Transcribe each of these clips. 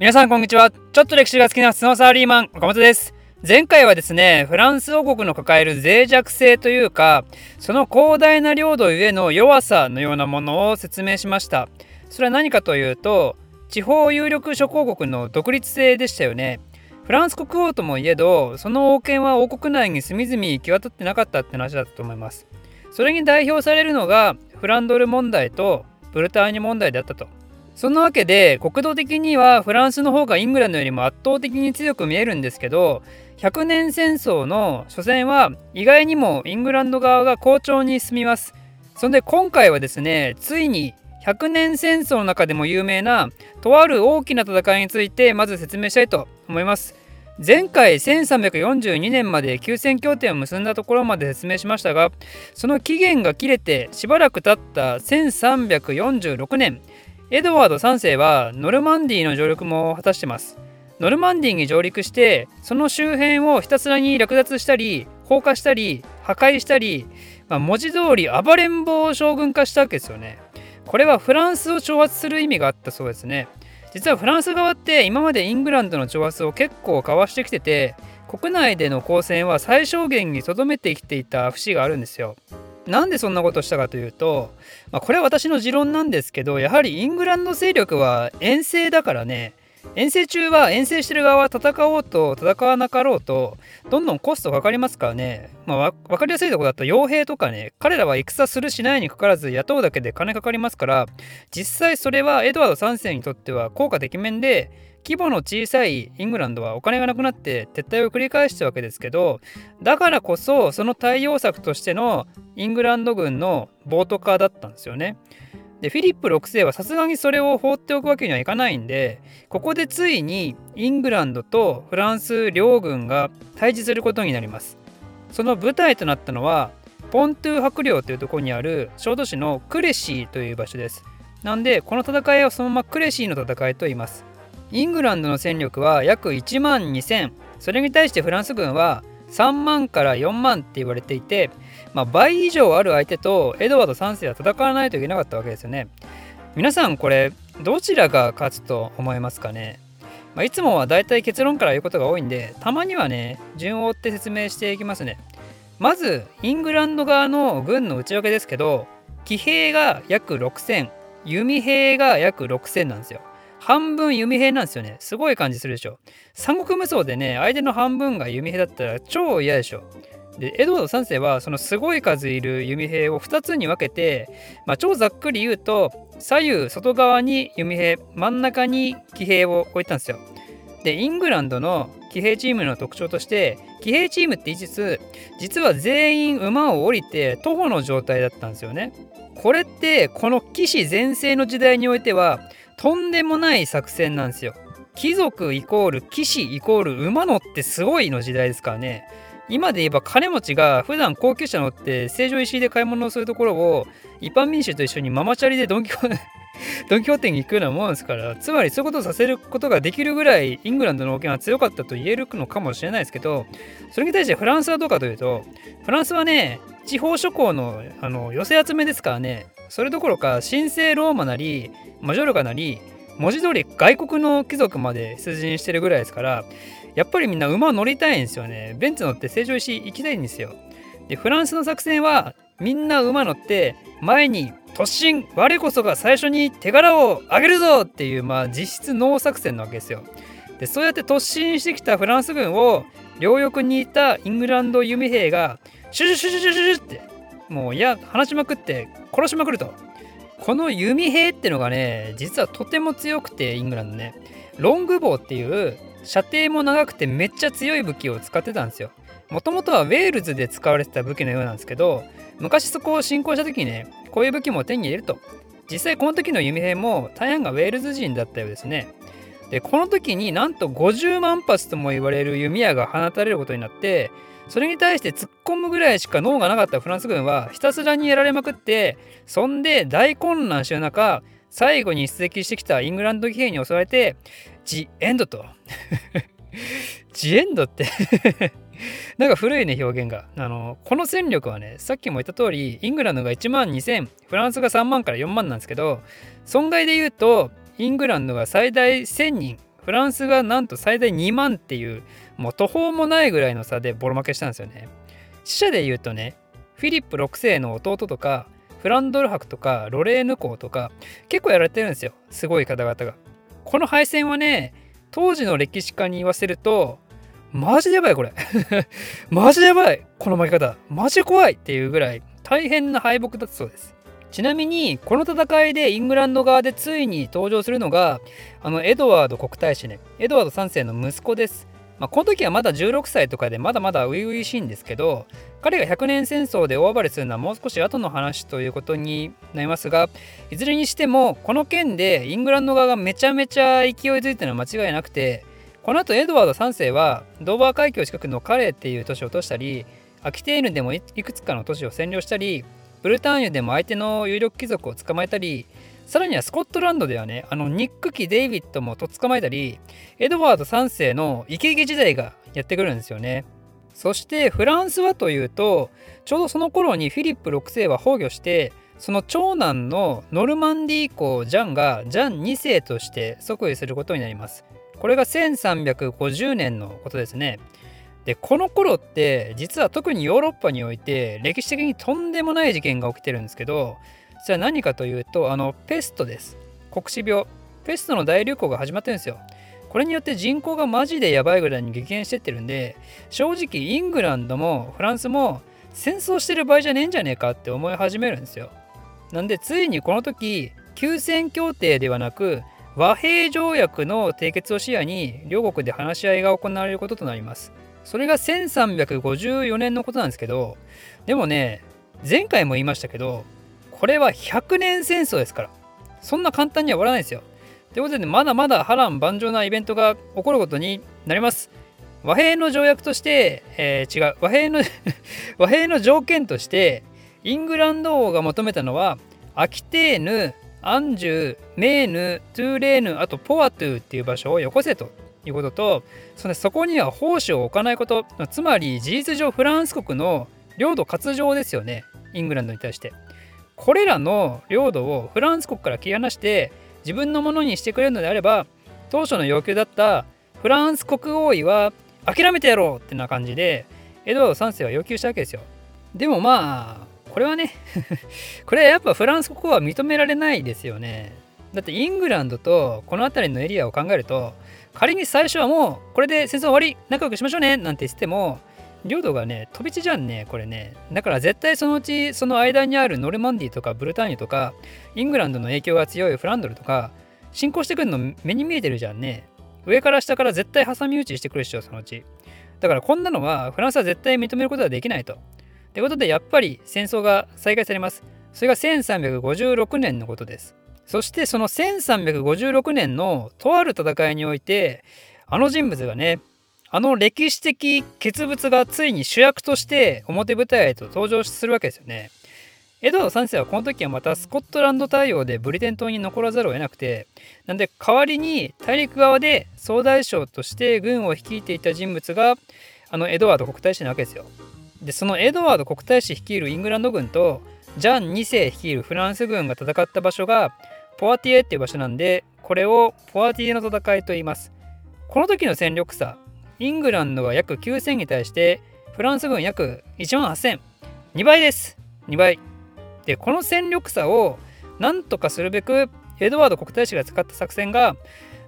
皆さんこんにちは。ちょっと歴史が好きなスノーサーリーマン、岡本です。前回はですね、フランス王国の抱える脆弱性というか、その広大な領土ゆえの弱さのようなものを説明しました。それは何かというと、地方有力諸公国の独立性でしたよね。フランス国王ともいえど、その王権は王国内に隅々行き渡ってなかったって話だったと思います。それに代表されるのが、フランドル問題とブルターニュ問題であったと。そんなわけで国土的にはフランスの方がイングランドよりも圧倒的に強く見えるんですけど100年戦争の初戦は意外にもイングランド側が好調に進みます。そんで今回はですねついに100年戦争の中でも有名なとある大きな戦いについてまず説明したいと思います。前回1342年まで休戦協定を結んだところまで説明しましたがその期限が切れてしばらく経った1346年エドワード3世はノルマンディーの上陸も果たしてます。ノルマンディーに上陸してその周辺をひたすらに略奪したり放火したり破壊したり、まあ、文字通り暴れん坊を将軍化したわけですよね。これはフランスを挑発する意味があったそうですね。実はフランス側って今までイングランドの挑発を結構かわしてきてて国内での交戦は最小限にとどめてきていた節があるんですよ。なんでそんなことしたかというと、まあ、これは私の持論なんですけどやはりイングランド勢力は遠征だからね。遠征中は遠征してる側は戦おうと戦わなかろうとどんどんコストかかりますからね、まあ、分かりやすいとこだと傭兵とかね彼らは戦するしないにかかわらず雇うだけで金かかりますから実際それはエドワード3世にとっては効果的面で規模の小さいイングランドはお金がなくなって撤退を繰り返したわけですけどだからこそその対応策としてのイングランド軍の暴徒化だったんですよね。でフィリップ6世はさすがにそれを放っておくわけにはいかないんでここでついにイングランドとフランス両軍が対峙することになります。その舞台となったのはポントゥー伯領というところにある小都市のクレシーという場所です。なんでこの戦いをそのままクレシーの戦いと言います。イングランドの戦力は約1万2000それに対してフランス軍は3万から4万って言われていて、まあ、倍以上ある相手とエドワード3世は戦わないといけなかったわけですよね。皆さんこれどちらが勝つと思いますかね、まあ、いつもはだいたい結論から言うことが多いんでたまにはね順を追って説明していきますね。まずイングランド側の軍の内訳ですけど騎兵が約6000弓兵が約6000なんですよ。半分弓兵なんですよね。すごい感じするでしょ。三国無双でね、相手の半分が弓兵だったら超嫌でしょ。で、エドワード3世はそのすごい数いる弓兵を2つに分けて、まあ、超ざっくり言うと、左右外側に弓兵、真ん中に騎兵を置いたんですよ。で、イングランドの騎兵チームの特徴として、騎兵チームって言いつつ、実は全員馬を降りて徒歩の状態だったんですよね。これってこの騎士全盛の時代においてはとんでもない作戦なんですよ。貴族イコール騎士イコール馬乗ってすごいの時代ですからね。今で言えば金持ちが普段高級車乗って成城石井で買い物をするところを一般民衆と一緒にママチャリでドンキホ ドンキホーテに行くようなもんですからつまりそういうことをさせることができるぐらいイングランドの王権は強かったと言えるのかもしれないですけどそれに対してフランスはどうかというとフランスはね地方諸侯のあの寄せ集めですからねそれどころか神聖ローマなりマジョルカなり文字通り外国の貴族まで出陣してるぐらいですからやっぱりみんな馬乗りたいんですよね。ベンツ乗って成城石行きたいんですよでフランスの作戦はみんな馬乗って前に突進。我こそが最初に手柄を上げるぞっていうまあ実質ノー作戦なわけですよ。でそうやって突進してきたフランス軍を両翼にいたイングランド弓兵がシュシュシュシュシュシュってもういや放ちまくって殺しまくると。この弓兵ってのがね実はとても強くてイングランドね。ロングボウっていう射程も長くてめっちゃ強い武器を使ってたんですよ。もともとはウェールズで使われてた武器のようなんですけど昔そこを侵攻した時にねこういう武器も手に入れると。実際この時の弓兵も大半がウェールズ人だったようですね。でこの時になんと50万発とも言われる弓矢が放たれることになってそれに対して突っ込むぐらいしか脳がなかったフランス軍はひたすらにやられまくってそんで大混乱してる中最後に出撃してきたイングランド騎兵に襲われてジ・エンドと。ジ・エンドってなんか古いね表現が。あのこの戦力はねさっきも言った通りイングランドが1万2000フランスが3万から4万なんですけど損害で言うとイングランドが最大1000人。フランスがなんと最大2万っていうもう途方もないぐらいの差でボロ負けしたんですよね。死者で言うとねフィリップ6世の弟とかフランドル伯とかロレーヌ公とか結構やられてるんですよ。すごい方々が。この敗戦はね当時の歴史家に言わせるとマジでやばいこれ。マジでやばい。この負け方。マジ怖いっていうぐらい大変な敗北だったそうです。ちなみにこの戦いでイングランド側でついに登場するのがあのエドワード国大使ね。エドワード3世の息子です、まあ、この時はまだ16歳とかでまだまだ初々しいんですけど彼が100年戦争で大暴れするのはもう少し後の話ということになりますがいずれにしてもこの件でイングランド側がめちゃめちゃ勢いづいてるのは間違いなくてこの後エドワード3世はドーバー海峡近くのカレーっていう都市を落としたりアキテーヌでもいくつかの都市を占領したりブルターニュでも相手の有力貴族を捕まえたりさらにはスコットランドではねあのニック機デイビッドもと捕まえたりエドワード3世のイケイケ時代がやってくるんですよね。そしてフランスはというとちょうどその頃にフィリップ6世は崩御してその長男のノルマンディー公ジャンがジャン2世として即位することになります。これが1350年のことですね。でこの頃って実は特にヨーロッパにおいて歴史的にとんでもない事件が起きてるんですけどそれは何かというとあのペストです。黒死病。ペストの大流行が始まってるんですよ。これによって人口がマジでやばいぐらいに激減してってるんで正直イングランドもフランスも戦争してる場合じゃねえんじゃねえかって思い始めるんですよ。なんでついにこの時休戦協定ではなく和平条約の締結を視野に両国で話し合いが行われることとなります。それが1354年のことなんですけど、でもね、前回も言いましたけど、これは100年戦争ですから。そんな簡単には終わらないですよ。ということで、まだまだ波乱万丈なイベントが起こることになります。和平の条約として、えー、違う、和平の 和平の条件として、イングランド王が求めたのは、アキテーヌ、アンジュー、メーヌ、トゥーレーヌ、あとポワトゥーっていう場所をよこせということとそのそこには奉仕を置かないこと。つまり事実上フランス国の領土割譲ですよね。イングランドに対して。これらの領土をフランス国から切り離して自分のものにしてくれるのであれば当初の要求だったフランス国王位は諦めてやろうってな感じでエドワード3世は要求したわけですよ。でもまあこれはね これはやっぱフランス国王は認められないですよね。だってイングランドとこの辺りのエリアを考えると仮に最初はもうこれで戦争終わり仲良くしましょうねなんて言っても領土がね飛び地じゃんねこれね。だから絶対そのうちその間にあるノルマンディとかブルターニュとかイングランドの影響が強いフランドルとか侵攻してくるの目に見えてるじゃんね。上から下から絶対挟み撃ちしてくるでしょそのうち。だからこんなのはフランスは絶対認めることはできないと。ってことでやっぱり戦争が再開されます。それが1356年のことです。そしてその1356年のとある戦いにおいてあの人物がねあの歴史的傑物がついに主役として表舞台へと登場するわけですよね。エドワード3世はこの時はまたスコットランド対応でブリテン島に残らざるを得なくてなんで代わりに大陸側で総大将として軍を率いていた人物があのエドワード国大使なわけですよ。でそのエドワード国大使率いるイングランド軍とジャン2世率いるフランス軍が戦った場所がポワティエっていう場所なんで、これをポワティエの戦いと言います。この時の戦力差、イングランドが約9000に対して、フランス軍約1万8000。2倍です。2倍。で、この戦力差をなんとかするべく、エドワード国大使が使った作戦が、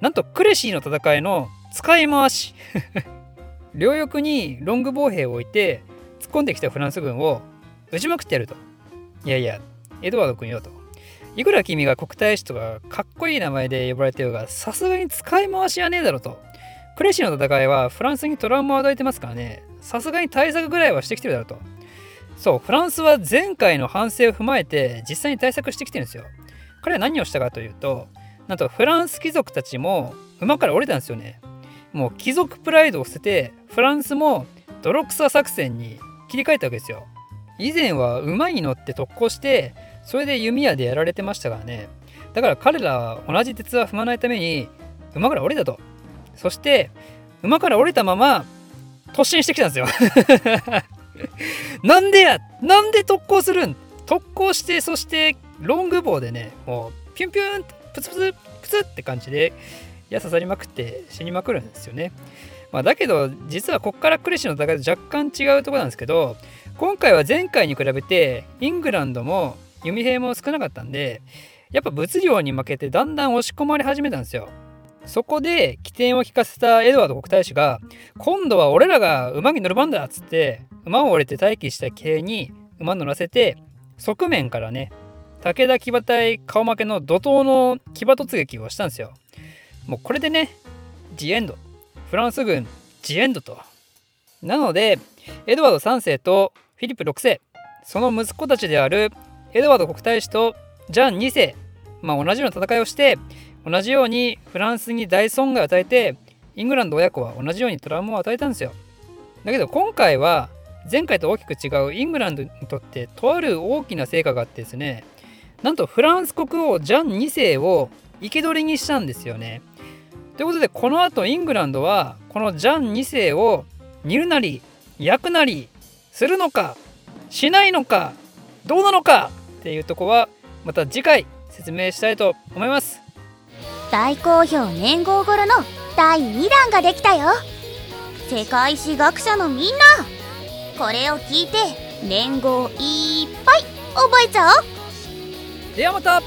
なんとクレシーの戦いの使い回し。両翼にロングボウ兵を置いて、突っ込んできたフランス軍を撃ちまくってやると。いやいや、エドワード君よと。いくら君が国大使とかかっこいい名前で呼ばれてるが、さすがに使い回しはねえだろと。クレシの戦いはフランスにトラウマを与えてますからね、さすがに対策ぐらいはしてきてるだろうと。そう、フランスは前回の反省を踏まえて実際に対策してきてるんですよ。彼は何をしたかというと、なんとフランス貴族たちも馬から降りたんですよね。もう貴族プライドを捨てて、フランスも泥草作戦に切り替えたわけですよ。以前は馬に乗って特攻してそれで弓矢でやられてましたからね。だから彼らは同じ鉄は踏まないために馬から降りたと。そして馬から降りたまま突進してきたんですよ。なんでやなんで特攻するん？特攻してそしてロングボウでねもうピュンピュンプツプツプツって感じで矢刺さりまくって死にまくるんですよね。まあ、だけど実はこっからクレシの戦いと若干違うとこなんですけど今回は前回に比べてイングランドも弓兵も少なかったんでやっぱ物量に負けてだんだん押し込まれ始めたんですよ。そこで起点を利かせたエドワード国大使が今度は俺らが馬に乗る番だっつって馬を降りて待機した騎兵に馬乗らせて側面からね武田騎馬隊顔負けの怒涛の騎馬突撃をしたんですよ。もうこれでね、ジエンド。フランス軍、ジエンドと。なので、エドワード3世とフィリップ6世、その息子たちであるエドワード国大使とジャン2世、まあ同じような戦いをして、同じようにフランスに大損害を与えて、イングランド親子は同じようにトラウマを与えたんですよ。だけど今回は前回と大きく違うイングランドにとってとある大きな成果があってですねなんとフランス国王ジャン2世を生け捕りにしたんですよね。ということでこの後イングランドはこのジャン2世を煮るなり焼くなりするのかしないのかどうなのかっていうとこはまた次回説明したいと思います。大好評年号頃の第2弾ができたよ。世界史学者のみんなこれを聞いて年号いっぱい覚えちゃおう。ではまた